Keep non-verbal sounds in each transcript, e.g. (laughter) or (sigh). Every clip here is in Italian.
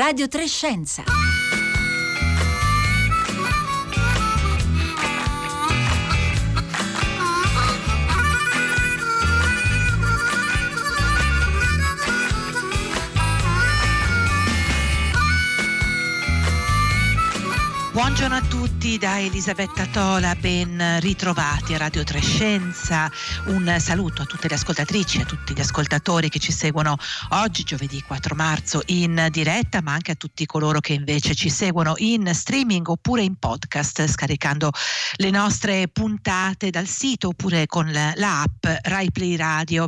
Radio Trescenza. Buongiorno a tutti da Elisabetta Tola, ben ritrovati a Radio Trescenza. Un saluto a tutte le ascoltatrici a tutti gli ascoltatori che ci seguono oggi, giovedì 4 marzo, in diretta, ma anche a tutti coloro che invece ci seguono in streaming oppure in podcast, scaricando le nostre puntate dal sito oppure con l'app RaiPlay Radio.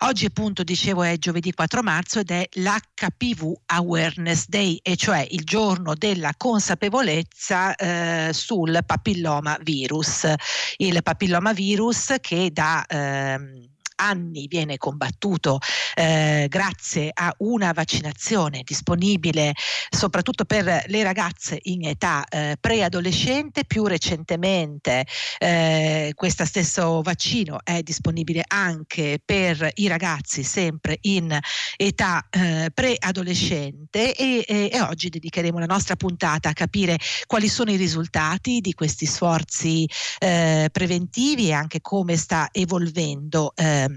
Oggi appunto dicevo è giovedì 4 marzo ed è l'HPV Awareness Day, e cioè il giorno della consapevolezza eh, sul papilloma virus. Il papilloma virus che da ehm, anni viene combattuto eh, grazie a una vaccinazione disponibile soprattutto per le ragazze in età eh, preadolescente, più recentemente eh, questo stesso vaccino è disponibile anche per i ragazzi sempre in età eh, preadolescente e, e, e oggi dedicheremo la nostra puntata a capire quali sono i risultati di questi sforzi eh, preventivi e anche come sta evolvendo eh,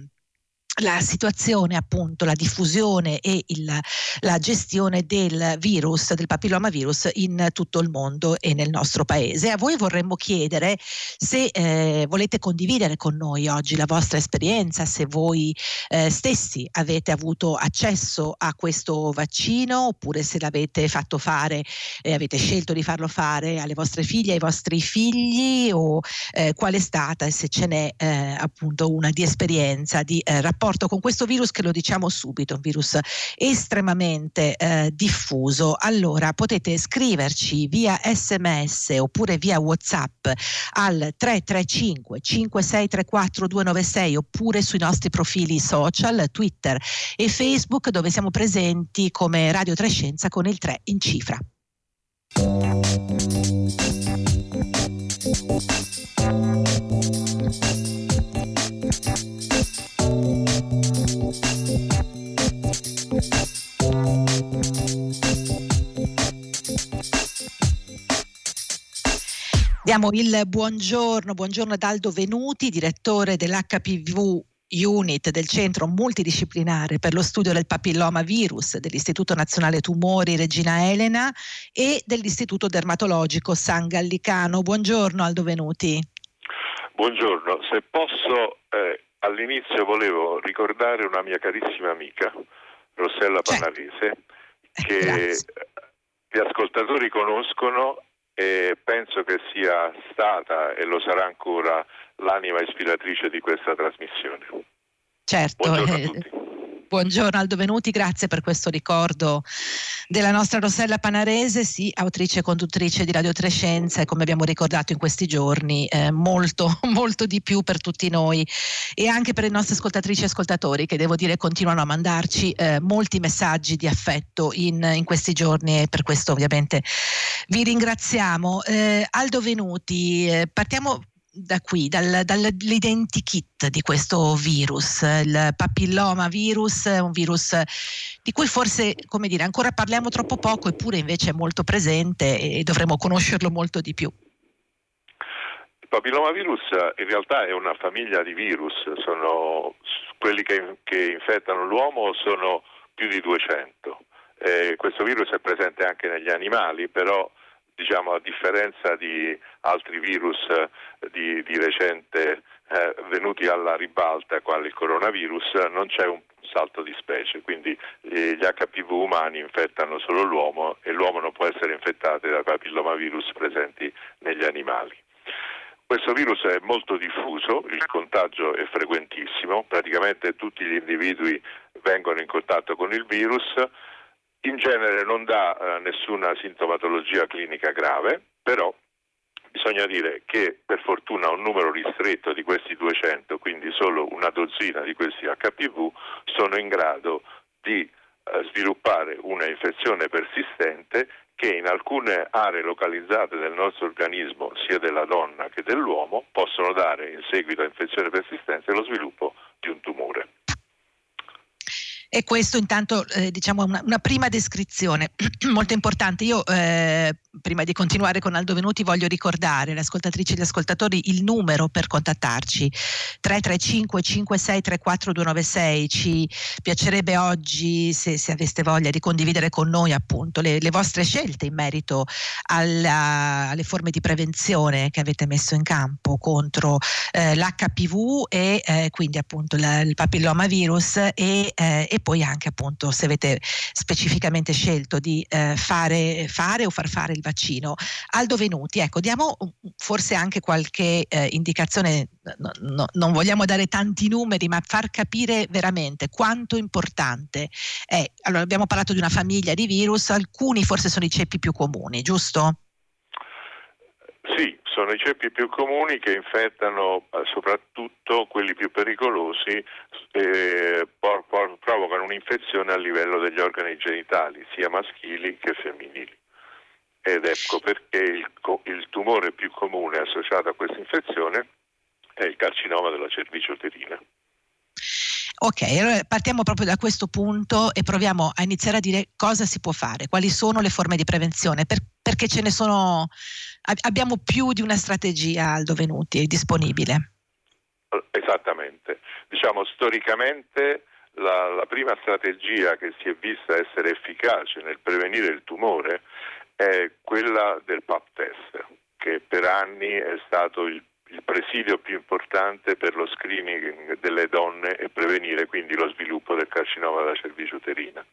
la situazione appunto, la diffusione e il, la gestione del virus, del papillomavirus in tutto il mondo e nel nostro paese. A voi vorremmo chiedere se eh, volete condividere con noi oggi la vostra esperienza, se voi eh, stessi avete avuto accesso a questo vaccino oppure se l'avete fatto fare eh, avete scelto di farlo fare alle vostre figlie, ai vostri figli o eh, qual è stata e se ce n'è eh, appunto una di esperienza, di eh, rapporto rapporto con questo virus che lo diciamo subito, un virus estremamente eh, diffuso. Allora potete scriverci via sms oppure via whatsapp al 335 5634 296 oppure sui nostri profili social Twitter e Facebook dove siamo presenti come Radio Trescenza con il 3 in cifra. Diamo il buongiorno, buongiorno ad Aldo Venuti, direttore dell'HPV Unit del Centro Multidisciplinare per lo Studio del Papilloma Virus dell'Istituto Nazionale Tumori Regina Elena e dell'Istituto Dermatologico San Gallicano. Buongiorno Aldo Venuti. Buongiorno, se posso eh, all'inizio volevo ricordare una mia carissima amica, Rossella Panarese, certo. che Grazie. gli ascoltatori conoscono e penso che sia stata e lo sarà ancora l'anima ispiratrice di questa trasmissione. Certo. Buongiorno a (laughs) tutti. Buongiorno Aldo Venuti, grazie per questo ricordo della nostra Rossella Panarese, sì, autrice e conduttrice di Radio Trescenza e come abbiamo ricordato in questi giorni eh, molto, (laughs) molto di più per tutti noi e anche per le nostre ascoltatrici e ascoltatori che devo dire continuano a mandarci eh, molti messaggi di affetto in, in, questi giorni e per questo ovviamente vi ringraziamo. Eh, Aldo Venuti, eh, partiamo da qui, dal, dall'identikit di questo virus, il papilloma virus, un virus di cui forse, come dire, ancora parliamo troppo poco, eppure invece è molto presente e dovremmo conoscerlo molto di più. Il papillomavirus in realtà è una famiglia di virus, sono quelli che, che infettano l'uomo sono più di 200. Eh, questo virus è presente anche negli animali, però diciamo, a differenza di altri virus eh, di, di recente eh, venuti alla ribalta, quale il coronavirus, non c'è un salto di specie, quindi gli HPV umani infettano solo l'uomo e l'uomo non può essere infettato da papillomavirus presenti negli animali. Questo virus è molto diffuso, il contagio è frequentissimo, praticamente tutti gli individui vengono in contatto con il virus, in genere non dà eh, nessuna sintomatologia clinica grave, però bisogna dire che per fortuna un numero ristretto di questi 200, quindi solo una dozzina di questi HPV, sono in grado di eh, sviluppare una infezione persistente che in alcune aree localizzate del nostro organismo, sia della donna che dell'uomo, possono dare in seguito a infezione persistente lo sviluppo di un tumore. E questo intanto eh, diciamo una, una, prima descrizione (clears throat) molto importante. Io eh, prima di continuare con Aldo Venuti voglio ricordare alle ascoltatrici e agli ascoltatori il numero per contattarci 335 5634 296 ci piacerebbe oggi se, se, aveste voglia di condividere con noi appunto le, le vostre scelte in merito alla, alle forme di prevenzione che avete messo in campo contro eh, l'HPV e eh, quindi appunto la, il papillomavirus e, eh, e, poi anche appunto se avete specificamente scelto di eh, fare, fare o far fare il vaccino. Aldo Venuti, ecco, diamo forse anche qualche eh, indicazione, no, no, non vogliamo dare tanti numeri, ma far capire veramente quanto importante è. Allora, abbiamo parlato di una famiglia di virus, alcuni forse sono i ceppi più comuni, giusto? Sì, sono i ceppi più comuni che infettano soprattutto quelli più pericolosi, eh, por- por- provocano un'infezione a livello degli organi genitali, sia maschili che femminili ed ecco perché il, il tumore più comune associato a questa infezione è il carcinoma della cervice uterina. Ok, allora partiamo proprio da questo punto e proviamo a iniziare a dire cosa si può fare, quali sono le forme di prevenzione, per, perché ce ne sono, abbiamo più di una strategia Aldo Venuti disponibile. Esattamente, diciamo storicamente la, la prima strategia che si è vista essere efficace nel prevenire il tumore è quella del PAP test, che per anni è stato il, il presidio più importante per lo screening delle donne e prevenire quindi lo sviluppo del carcinoma della cervice uterina.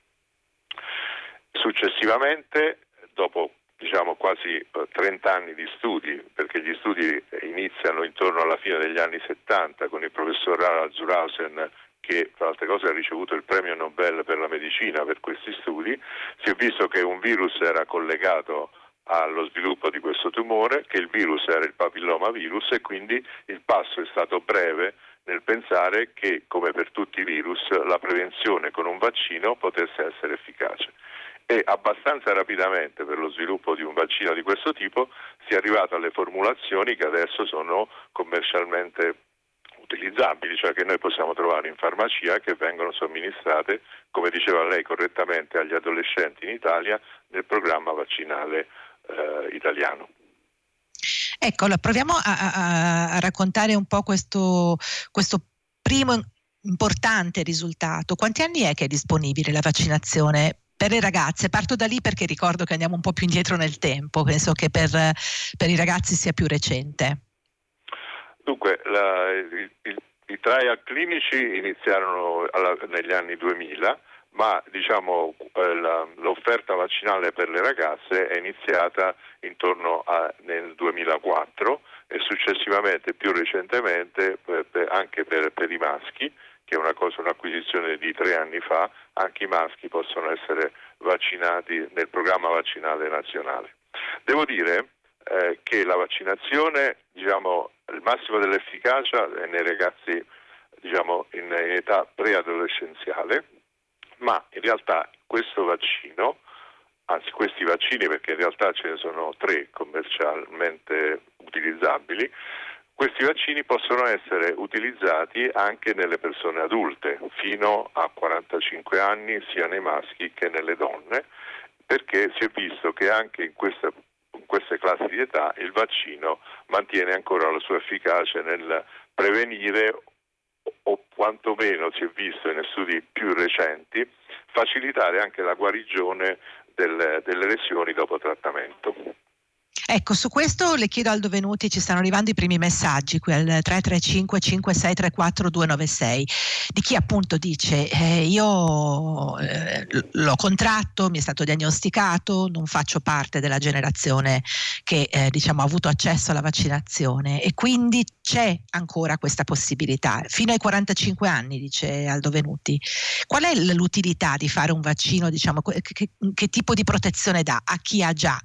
Successivamente, dopo diciamo quasi 30 eh, anni di studi, perché gli studi iniziano intorno alla fine degli anni 70 con il professor Rara Zurausen che tra altre cose ha ricevuto il premio Nobel per la medicina per questi studi, si è visto che un virus era collegato allo sviluppo di questo tumore, che il virus era il papillomavirus e quindi il passo è stato breve nel pensare che, come per tutti i virus, la prevenzione con un vaccino potesse essere efficace. E abbastanza rapidamente per lo sviluppo di un vaccino di questo tipo si è arrivato alle formulazioni che adesso sono commercialmente utilizzabili, cioè che noi possiamo trovare in farmacia che vengono somministrate, come diceva lei correttamente, agli adolescenti in Italia nel programma vaccinale eh, italiano. Ecco, allora proviamo a, a, a, raccontare un po' questo, questo primo importante risultato. Quanti anni è che è disponibile la vaccinazione per le ragazze, parto da lì perché ricordo che andiamo un po' più indietro nel tempo, penso che per, per i ragazzi sia più recente. Dunque, la, i, i, i, trial clinici iniziarono alla, negli anni 2000, ma diciamo, eh, l'offerta vaccinale per le ragazze è iniziata intorno a, nel 2004 e successivamente, più recentemente, per, anche per, per, i maschi, che è una cosa, un'acquisizione di tre anni fa, anche i maschi possono essere vaccinati nel programma vaccinale nazionale. Devo dire eh, che la vaccinazione, diciamo, il massimo dell'efficacia è nei ragazzi diciamo, in, in età preadolescenziale, ma in realtà questo vaccino, anzi questi vaccini perché in realtà ce ne sono tre commercialmente utilizzabili, questi vaccini possono essere utilizzati anche nelle persone adulte, fino a 45 anni, sia nei maschi che nelle donne, perché si è visto che anche in questa in queste classi di età il vaccino mantiene ancora la sua efficacia nel prevenire o quantomeno si è visto in studi più recenti facilitare anche la guarigione delle, delle lesioni dopo trattamento. Ecco, su questo le chiedo Aldo Venuti, ci stanno arrivando i primi messaggi qui al 335 5634 296 di chi appunto dice eh, io eh, l'ho contratto, mi è stato diagnosticato, non faccio parte della generazione che eh, diciamo ha avuto accesso alla vaccinazione e quindi c'è ancora questa possibilità. Fino ai 45 anni, dice Aldo Venuti. Qual è l'utilità di fare un vaccino? Diciamo, che, che, che tipo di protezione dà a chi ha già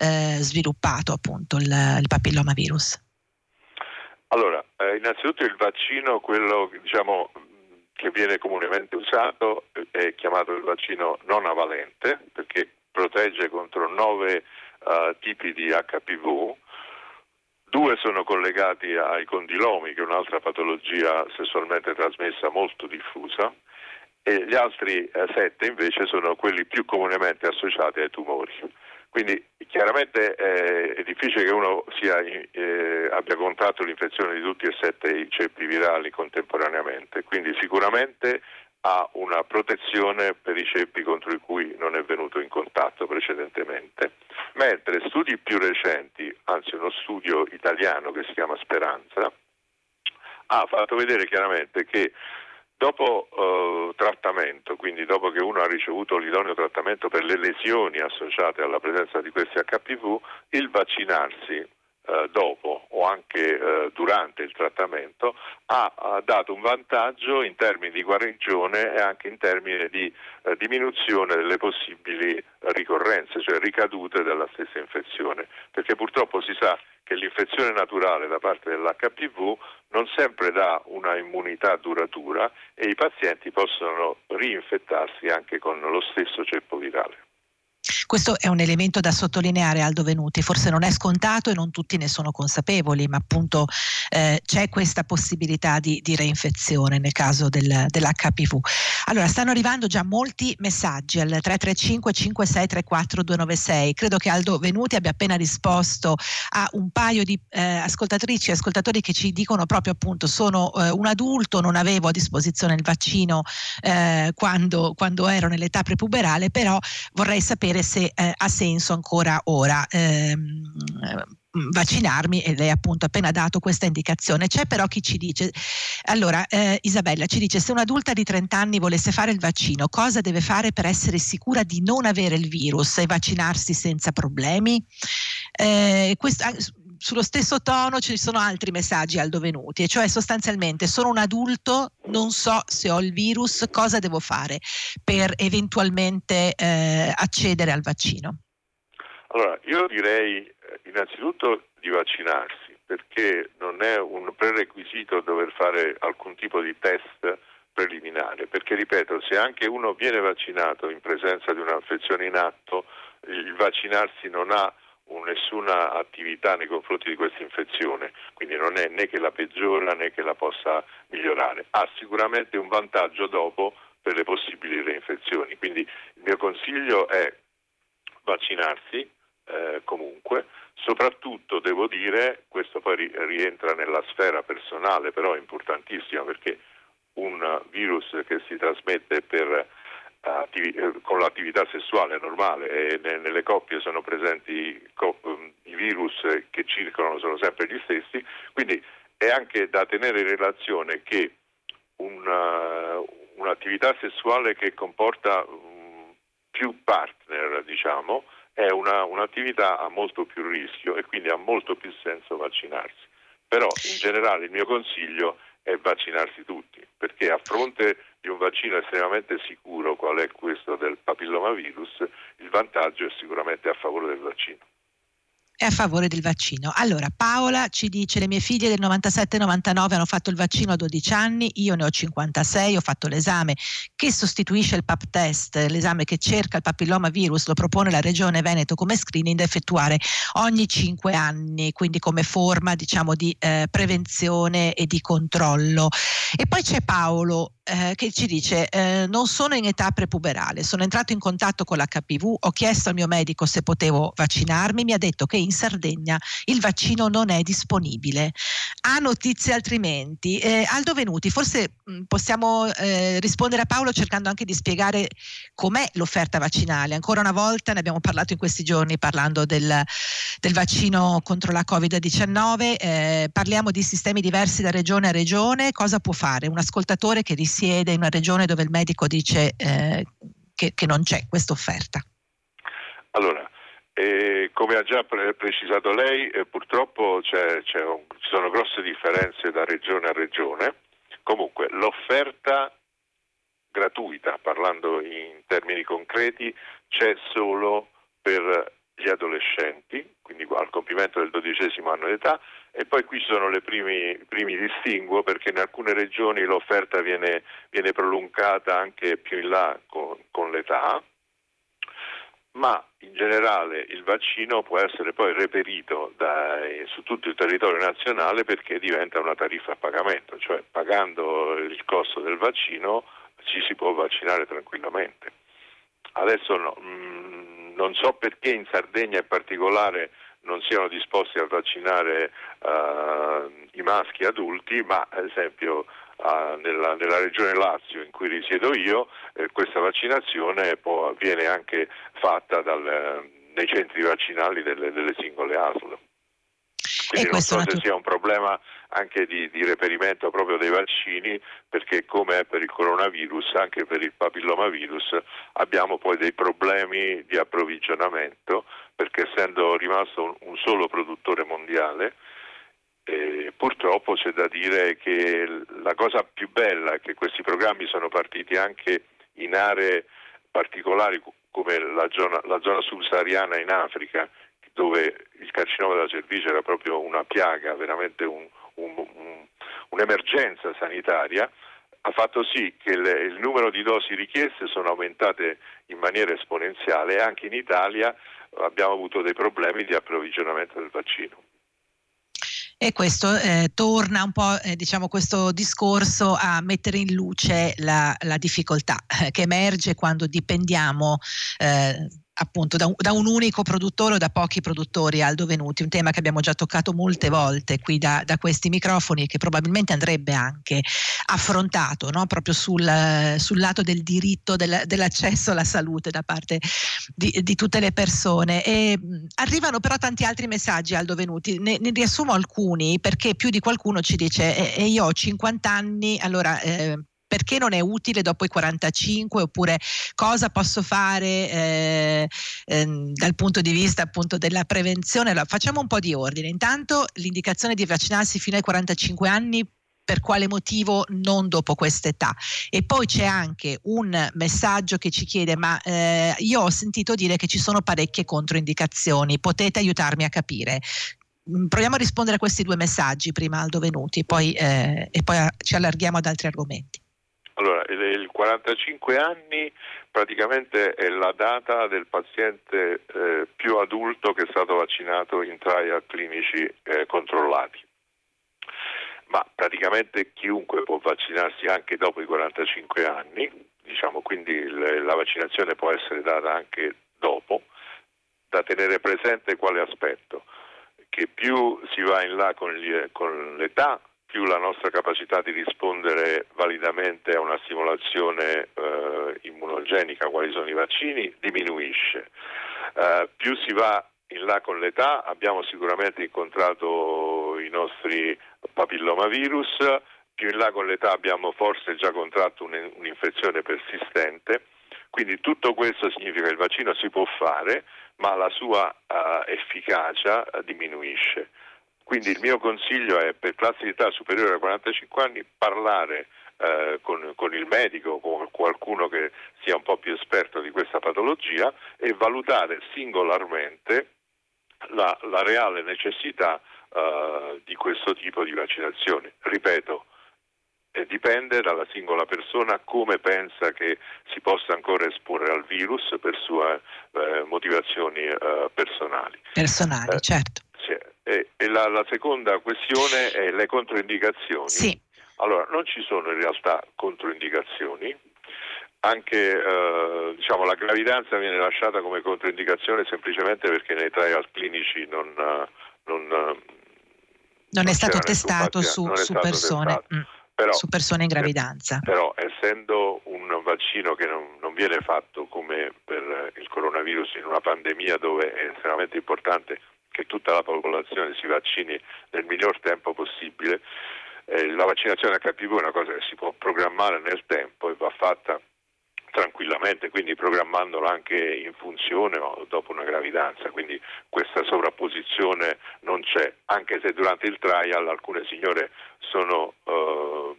eh, sviluppato appunto il, il papillomavirus? Allora, eh, innanzitutto il vaccino, quello diciamo, che viene comunemente usato, è chiamato il vaccino non avalente perché protegge contro nove uh, tipi di HPV. Due sono collegati ai condilomi, che è un'altra patologia sessualmente trasmessa molto diffusa, e gli altri eh, sette invece sono quelli più comunemente associati ai tumori. Quindi chiaramente eh, è difficile che uno sia, eh, abbia contratto l'infezione di tutti e sette i ceppi virali contemporaneamente, quindi sicuramente ha una protezione per i ceppi contro i cui non è venuto in contatto precedentemente. Mentre studi più recenti, anzi uno studio italiano che si chiama Speranza, ha fatto vedere chiaramente che dopo eh, trattamento, quindi dopo che uno ha ricevuto l'idoneo trattamento per le lesioni associate alla presenza di questi HPV, il vaccinarsi eh, dopo o anche eh, durante il trattamento ha, ha, dato un vantaggio in termini di guarigione e anche in termini di eh, diminuzione delle possibili ricorrenze, cioè ricadute della stessa infezione, perché purtroppo si sa che l'infezione naturale da parte dell'HPV non sempre dà una immunità duratura e i pazienti possono rinfettarsi anche con lo stesso ceppo virale. Questo è un elemento da sottolineare, Aldo Venuti, forse non è scontato e non tutti ne sono consapevoli, ma appunto eh, c'è questa possibilità di, di, reinfezione nel caso del, dell'HPV. Allora, stanno arrivando già molti messaggi al 335 5634 296. Credo che Aldo Venuti abbia appena risposto a un paio di eh, ascoltatrici e ascoltatori che ci dicono proprio appunto sono eh, un adulto, non avevo a disposizione il vaccino eh, quando, quando ero nell'età prepuberale, però vorrei sapere se se eh, ha senso ancora ora. Ehm, vaccinarmi e lei appunto ha appena dato questa indicazione. C'è però chi ci dice, allora eh, Isabella ci dice se un'adulta di 30 anni volesse fare il vaccino, cosa deve fare per essere sicura di non avere il virus e vaccinarsi senza problemi? Eh, questo, sullo stesso tono ci sono altri messaggi aldovenuti, e cioè sostanzialmente sono un adulto, non so se ho il virus, cosa devo fare per eventualmente eh, accedere al vaccino? Allora, io direi eh, innanzitutto di vaccinarsi, perché non è un prerequisito dover fare alcun tipo di test preliminare, perché ripeto, se anche uno viene vaccinato in presenza di un'infezione in atto, il vaccinarsi non ha nessuna attività nei confronti di questa infezione, quindi non è né che la peggiora né che la possa migliorare. Ha sicuramente un vantaggio dopo per le possibili reinfezioni, quindi il mio consiglio è vaccinarsi eh, comunque, soprattutto devo dire, questo poi rientra nella sfera personale, però è importantissimo perché un virus che si trasmette per con l'attività sessuale normale e nelle coppie sono presenti um, i virus che circolano sono sempre gli stessi, quindi è anche da tenere in relazione che una, un'attività sessuale che comporta um, più partner, diciamo, è una, un'attività a molto più rischio e quindi ha molto più senso vaccinarsi. Però in generale il mio consiglio è vaccinarsi tutti, perché a fronte di un vaccino estremamente sicuro, qual è questo del papillomavirus, il vantaggio è sicuramente a favore del vaccino è a favore del vaccino. Allora, Paola ci dice: Le mie figlie del 97-99 hanno fatto il vaccino a 12 anni, io ne ho 56, ho fatto l'esame che sostituisce il PAP test, l'esame che cerca il papilloma virus, lo propone la Regione Veneto come screening da effettuare ogni 5 anni, quindi come forma diciamo di eh, prevenzione e di controllo. E poi c'è Paolo eh, che ci dice eh, non sono in età prepuberale, sono entrato in contatto con l'HPV, ho chiesto al mio medico se potevo vaccinarmi, mi ha detto che in Sardegna il vaccino non è disponibile. Ha notizie altrimenti? Eh, Aldo Venuti, forse mh, mm, possiamo eh, rispondere a Paolo cercando anche di spiegare com'è l'offerta vaccinale. Ancora una volta ne abbiamo parlato in questi giorni parlando del, del vaccino contro la Covid-19, eh, parliamo di sistemi diversi da regione a regione, cosa può fare un ascoltatore che risiede risiede in una regione dove il medico dice eh, che, che, non c'è questa offerta? Allora, eh, come ha già pre- precisato lei, eh, purtroppo c'è, c'è un, ci sono grosse differenze da regione a regione. Comunque l'offerta gratuita, parlando in termini concreti, c'è solo per gli adolescenti, quindi al compimento del dodicesimo anno d'età, e poi qui ci sono i primi, primi distinguo perché in alcune regioni l'offerta viene, viene prolungata anche più in là con, con l'età, ma in generale il vaccino può essere poi reperito dai, su tutto il territorio nazionale perché diventa una tariffa a pagamento, cioè pagando il costo del vaccino ci si può vaccinare tranquillamente. Adesso no, mh, mm, non so perché in Sardegna in particolare non siano disposti a vaccinare uh, i maschi adulti, ma ad esempio nella, nella, regione Lazio in cui risiedo io eh, questa vaccinazione può, viene anche fatta dal, nei centri vaccinali delle, delle singole ASL. Quindi non so se sia un problema anche di, di, reperimento proprio dei vaccini, perché come è per il coronavirus, anche per il papillomavirus abbiamo poi dei problemi di approvvigionamento, perché essendo rimasto un, un solo produttore mondiale, eh, purtroppo c'è da dire che la cosa più bella è che questi programmi sono partiti anche in aree particolari come la zona, la zona subsahariana in Africa, dove il carcinoma della cervice era proprio una piaga, veramente un, un, un, un'emergenza sanitaria, ha fatto sì che il, il numero di dosi richieste sono aumentate in maniera esponenziale e anche in Italia abbiamo avuto dei problemi di approvvigionamento del vaccino. E questo eh, torna un po', eh, diciamo, questo discorso a mettere in luce la, la difficoltà eh, che emerge quando dipendiamo eh, appunto da un, da un, unico produttore o da pochi produttori Aldo Venuti, un tema che abbiamo già toccato molte volte qui da, da questi microfoni e che probabilmente andrebbe anche affrontato no? proprio sul, sul, lato del diritto del, dell'accesso alla salute da parte di, di tutte le persone. E, arrivano però tanti altri messaggi Aldo Venuti, ne, ne, riassumo alcuni perché più di qualcuno ci dice e io ho 50 anni, allora eh, perché non è utile dopo i 45 oppure cosa posso fare eh, eh, dal punto di vista appunto della prevenzione. Allora, facciamo un po' di ordine. Intanto l'indicazione di vaccinarsi fino ai 45 anni per quale motivo non dopo quest'età. E poi c'è anche un messaggio che ci chiede, ma eh, io ho sentito dire che ci sono parecchie controindicazioni, potete aiutarmi a capire? Mm, proviamo a rispondere a questi due messaggi prima Aldo Venuti poi, eh, e poi ci allarghiamo ad altri argomenti. Allora, il 45 anni praticamente è la data del paziente eh, più adulto che è stato vaccinato in trial clinici eh, controllati. Ma praticamente chiunque può vaccinarsi anche dopo i 45 anni, diciamo, quindi il, la vaccinazione può essere data anche dopo, da tenere presente quale aspetto? Che più si va in là con, gli, con l'età, più la nostra capacità di rispondere validamente a una stimolazione eh, immunogenica, quali sono i vaccini, diminuisce. Eh, più si va in là con l'età, abbiamo sicuramente incontrato i nostri papillomavirus, più in là con l'età abbiamo forse già contratto un'infezione persistente, quindi tutto questo significa che il vaccino si può fare, ma la sua uh, efficacia uh, diminuisce. Quindi il mio consiglio è per classi di età superiore a 45 anni parlare eh, con, con, il medico o con qualcuno che sia un po' più esperto di questa patologia e valutare singolarmente la, la reale necessità eh, di questo tipo di vaccinazione. Ripeto, eh, dipende dalla singola persona come pensa che si possa ancora esporre al virus per sue eh, motivazioni eh, personali. Personali, eh, certo. E, e la, la, seconda questione è le controindicazioni. Sì. Allora, non ci sono in realtà controindicazioni, anche eh, diciamo, la gravidanza viene lasciata come controindicazione semplicemente perché nei trial clinici non, non, non è stato testato su, su stato persone. Testato. Mm. Però, su persone in gravidanza. Però essendo un vaccino che non, non, viene fatto come per il coronavirus in una pandemia dove è estremamente importante che tutta la popolazione si vaccini nel miglior tempo possibile. Eh, la vaccinazione HPV è una cosa che si può programmare nel tempo e va fatta tranquillamente, quindi programmandola anche in funzione o dopo una gravidanza, quindi questa sovrapposizione non c'è, anche se durante il trial alcune signore sono, eh,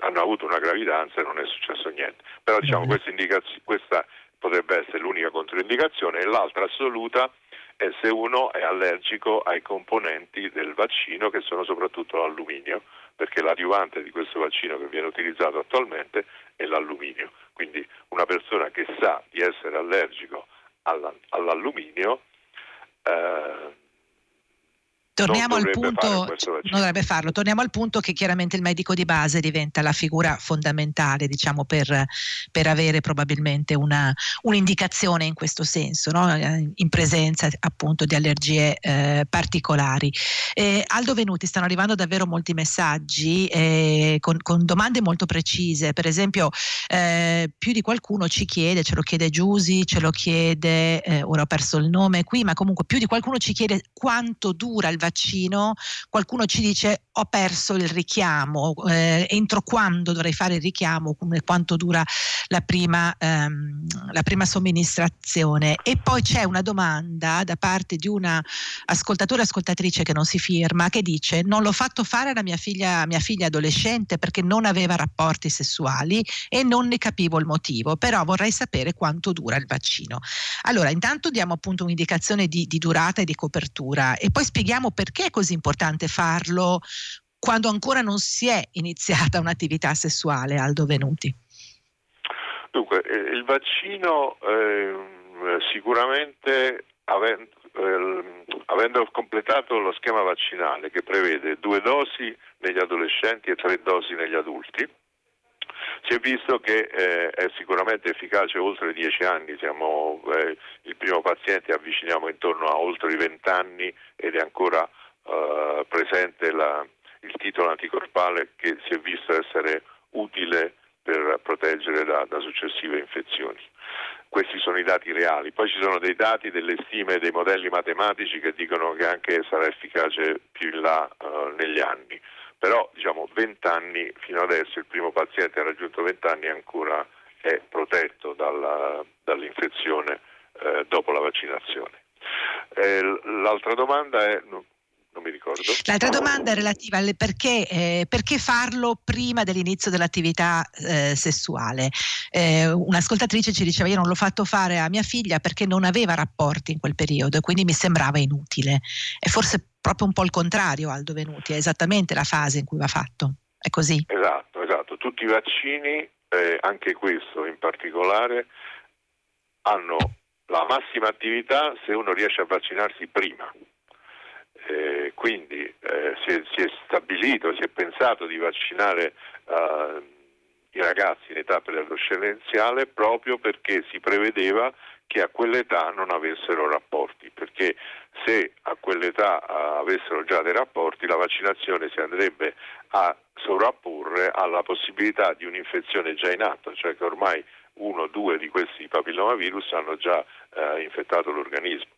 hanno avuto una gravidanza e non è successo niente. Però diciamo questa, questa potrebbe essere l'unica controindicazione e l'altra assoluta è se uno è allergico ai componenti del vaccino che sono soprattutto l'alluminio, perché l'adiuvante di questo vaccino che viene utilizzato attualmente è l'alluminio. Quindi una persona che sa di essere allergico all'alluminio eh, Torniamo al punto, non dovrebbe farlo, torniamo al punto che chiaramente il medico di base diventa la figura fondamentale diciamo, per, per avere probabilmente una, un'indicazione in questo senso, no? in presenza appunto di allergie eh, particolari. Eh, Aldo Venuti, stanno arrivando davvero molti messaggi eh, con, con, domande molto precise, per esempio eh, più di qualcuno ci chiede, ce lo chiede Giusi, ce lo chiede, eh, ora ho perso il nome qui, ma comunque più di qualcuno ci chiede quanto dura il vaccino, qualcuno ci dice ho perso il richiamo, eh, entro quando dovrei fare il richiamo, quanto dura la prima, ehm, la prima somministrazione. E poi c'è una domanda da parte di una ascoltatore ascoltatrice che non si firma che dice non l'ho fatto fare alla mia figlia, mia figlia adolescente perché non aveva rapporti sessuali e non ne capivo il motivo, però vorrei sapere quanto dura il vaccino. Allora, intanto diamo appunto un'indicazione di, di durata e di copertura e poi spieghiamo perché è così importante farlo quando ancora non si è iniziata un'attività sessuale, Aldo Venuti? Dunque, eh, il vaccino eh, sicuramente avendo, eh, avendo completato lo schema vaccinale che prevede due dosi negli adolescenti e tre dosi negli adulti, si è visto che eh, è sicuramente efficace oltre 10 anni, siamo, eh, il primo paziente avviciniamo intorno a oltre i 20 anni ed è ancora eh, presente la, il titolo anticorpale che si è visto essere utile per proteggere da, da, successive infezioni. Questi sono i dati reali. Poi ci sono dei dati, delle stime, dei modelli matematici che dicono che anche sarà efficace più in là uh, negli anni. Però diciamo 20 anni fino adesso il primo paziente ha raggiunto 20 anni e ancora è protetto dalla, dall'infezione eh, dopo la vaccinazione. Eh, l'altra domanda è non mi ricordo. L'altra domanda è relativa alle perché, eh, perché farlo prima dell'inizio dell'attività eh, sessuale. Eh, un'ascoltatrice ci diceva io non l'ho fatto fare a mia figlia perché non aveva rapporti in quel periodo e quindi mi sembrava inutile. E forse proprio un po' il contrario Aldo Venuti, è esattamente la fase in cui va fatto. È così? Esatto, esatto. Tutti i vaccini, eh, anche questo in particolare, hanno la massima attività se uno riesce a vaccinarsi prima eh, quindi eh, si, è, si, è, stabilito, si è pensato di vaccinare eh, i ragazzi in età preadolescenziale proprio perché si prevedeva che a quell'età non avessero rapporti, perché se a quell'età uh, avessero già dei rapporti la vaccinazione si andrebbe a sovrapporre alla possibilità di un'infezione già in atto, cioè che ormai uno o due di questi papillomavirus hanno già uh, infettato l'organismo.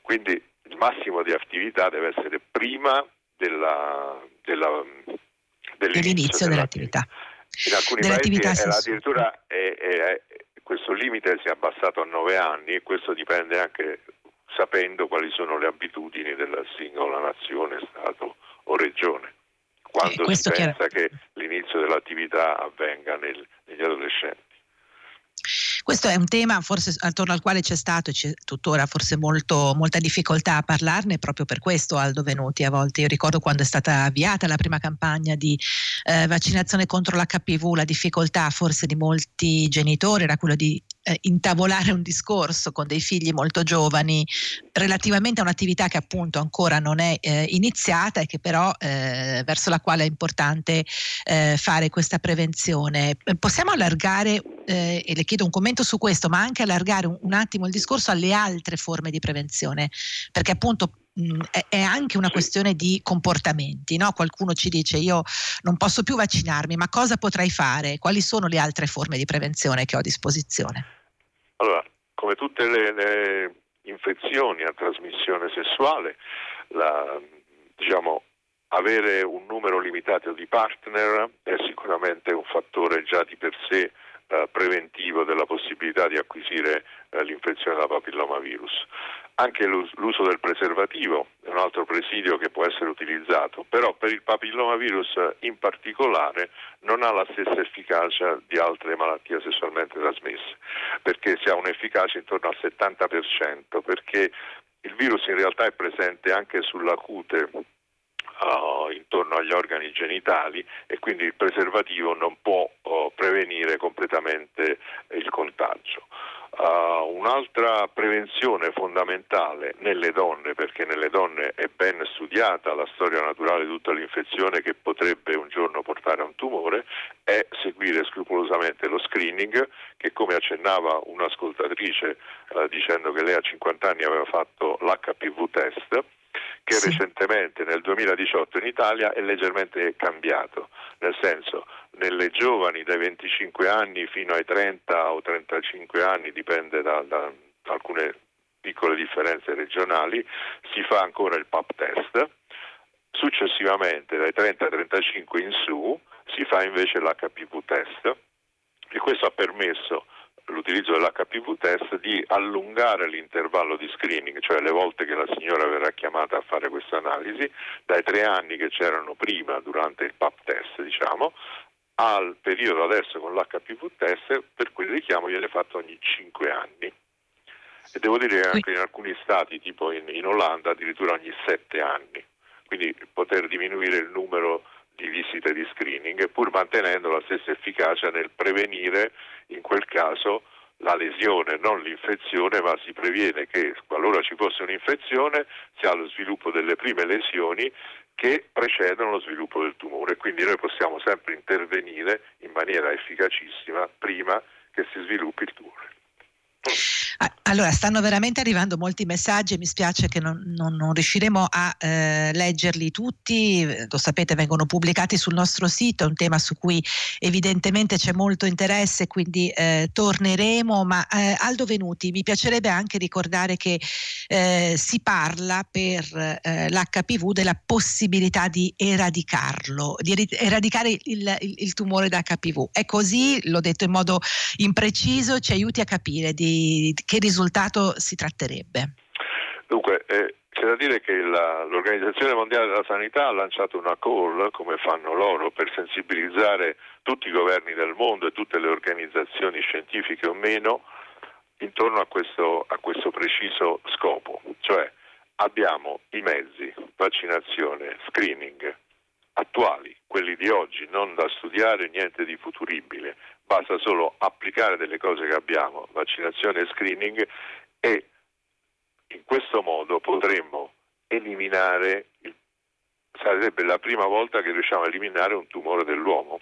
Quindi il massimo di attività deve essere prima della, della, dell'inizio, dell'attività. In alcuni paesi addirittura è, è, questo limite si è abbassato a nove anni e questo dipende anche sapendo quali sono le abitudini della singola nazione, Stato o regione. Quando eh, si pensa chiaro. che l'inizio dell'attività avvenga nel, negli adolescenti. Questo è un tema forse attorno al quale c'è stato e c'è tuttora forse molto, molta difficoltà a parlarne proprio per questo Aldo Venuti a volte. Io ricordo quando è stata avviata la prima campagna di eh, vaccinazione contro l'HPV, la difficoltà forse di molti genitori era quello di eh, intavolare un discorso con dei figli molto giovani relativamente a un'attività che appunto ancora non è eh, iniziata e che però eh, verso la quale è importante eh, fare questa prevenzione. Possiamo allargare, eh, e le chiedo un commento su questo, ma anche allargare un, un attimo il discorso alle altre forme di prevenzione, perché appunto è anche una questione di comportamenti. No? Qualcuno ci dice io non posso più vaccinarmi, ma cosa potrei fare? Quali sono le altre forme di prevenzione che ho a disposizione? Allora, come tutte le, le infezioni a trasmissione sessuale, la, diciamo, avere un numero limitato di partner è sicuramente un fattore già di per sé eh, preventivo della possibilità di acquisire eh, l'infezione da papillomavirus. Anche l'uso del preservativo è un altro presidio che può essere utilizzato, però per il papillomavirus in particolare non ha la stessa efficacia di altre malattie sessualmente trasmesse, perché si ha un'efficacia intorno al 70%, perché il virus in realtà è presente anche sulla cute uh, intorno agli organi genitali e quindi il preservativo non può uh, prevenire completamente il contagio. Uh, un'altra fondamentale nelle donne, perché nelle donne è ben studiata la storia naturale di tutta l'infezione che potrebbe un giorno portare a un tumore, è seguire scrupolosamente lo screening che come accennava un'ascoltatrice uh, dicendo che lei a 50 anni aveva fatto l'HPV test, che sì. recentemente nel 2018 in Italia è leggermente cambiato, nel senso nelle giovani dai 25 anni fino ai 30 o 35 anni, dipende da, da alcune piccole differenze regionali, si fa ancora il PAP test, successivamente dai 30 ai 35 in su si fa invece l'HPV test e questo ha permesso l'utilizzo dell'HPV test di allungare l'intervallo di screening, cioè le volte che la signora verrà chiamata a fare questa analisi, dai tre anni che c'erano prima durante il PAP test, diciamo, al periodo adesso con l'HPV test per cui il richiamo viene fatto ogni cinque anni. E devo dire che anche in alcuni stati, tipo in, in Olanda, addirittura ogni sette anni. Quindi poter diminuire il numero di visite di screening, pur mantenendo la stessa efficacia nel prevenire in quel caso la lesione, non l'infezione, ma si previene che qualora ci fosse un'infezione si ha lo sviluppo delle prime lesioni che precedono lo sviluppo del tumore. Quindi noi possiamo sempre intervenire in maniera efficacissima prima che si sviluppi il tumore. Allora, stanno veramente arrivando molti messaggi, mi spiace che non, non, non riusciremo a eh, leggerli tutti, lo sapete vengono pubblicati sul nostro sito, è un tema su cui evidentemente c'è molto interesse, quindi eh, torneremo, ma eh, Aldo Venuti, mi piacerebbe anche ricordare che eh, si parla per eh, l'HPV della possibilità di eradicarlo, di eradicare il, il, il tumore da HPV. È così, l'ho detto in modo impreciso, ci aiuti a capire di che risultato si tratterebbe? Dunque, eh, c'è da dire che la, l'Organizzazione Mondiale della Sanità ha lanciato una call, come fanno loro, per sensibilizzare tutti i governi del mondo e tutte le organizzazioni scientifiche o meno intorno a questo, a questo preciso scopo, cioè abbiamo i mezzi, vaccinazione, screening attuali, quelli di oggi, non da studiare, niente di futuribile, basta solo applicare delle cose che abbiamo, vaccinazione e screening e in questo modo potremmo eliminare, il, sarebbe la prima volta che riusciamo a eliminare un tumore dell'uomo,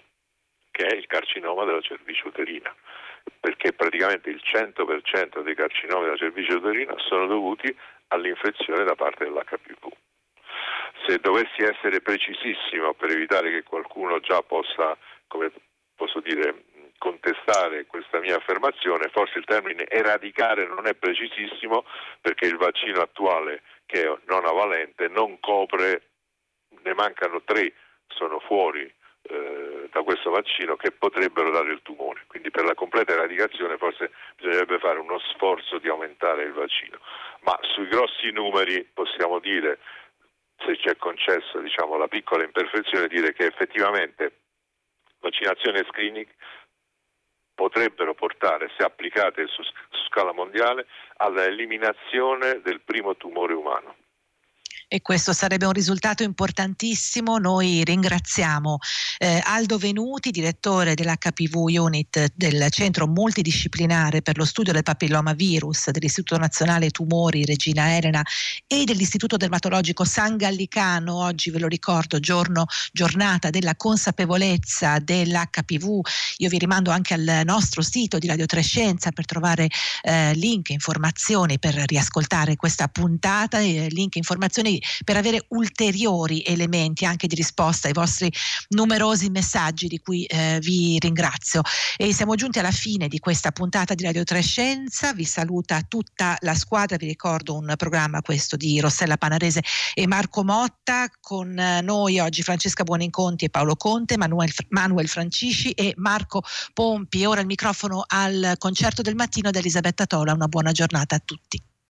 che è il carcinoma della cervice uterina, perché praticamente il 100% dei carcinomi della cervice uterina sono dovuti all'infezione da parte dell'HPV. Se dovessi essere precisissimo per evitare che qualcuno già possa, come posso dire, contestare questa mia affermazione, forse il termine eradicare non è precisissimo perché il vaccino attuale che è non avalente non copre, ne mancano tre, sono fuori eh, da questo vaccino che potrebbero dare il tumore. Quindi per la completa eradicazione forse bisognerebbe fare uno sforzo di aumentare il vaccino. Ma sui grossi numeri possiamo dire, se ci è concesso diciamo, la piccola imperfezione, dire che effettivamente vaccinazione e screening potrebbero portare, se applicate su, scala mondiale, all'eliminazione del primo tumore umano e questo sarebbe un risultato importantissimo. Noi ringraziamo eh, Aldo Venuti, direttore dell'HPV Unit del Centro Multidisciplinare per lo studio del papillomavirus dell'Istituto Nazionale Tumori Regina Elena e dell'Istituto Dermatologico San Gallicano. Oggi ve lo ricordo, giorno, giornata della consapevolezza dell'HPV. Io vi rimando anche al nostro sito di Radio Trescenza per trovare eh, link, informazioni per riascoltare questa puntata, eh, link, informazioni per avere ulteriori elementi anche di risposta ai vostri numerosi messaggi di cui eh, vi ringrazio. E siamo giunti alla fine di questa puntata di Radio Trescenza, vi saluta tutta la squadra, vi ricordo un programma questo di Rossella Panarese e Marco Motta, con noi oggi Francesca Buoninconti e Paolo Conte, Manuel, Manuel Francisci e Marco Pompi. Ora il microfono al concerto del mattino da Elisabetta Tola, una buona giornata a tutti.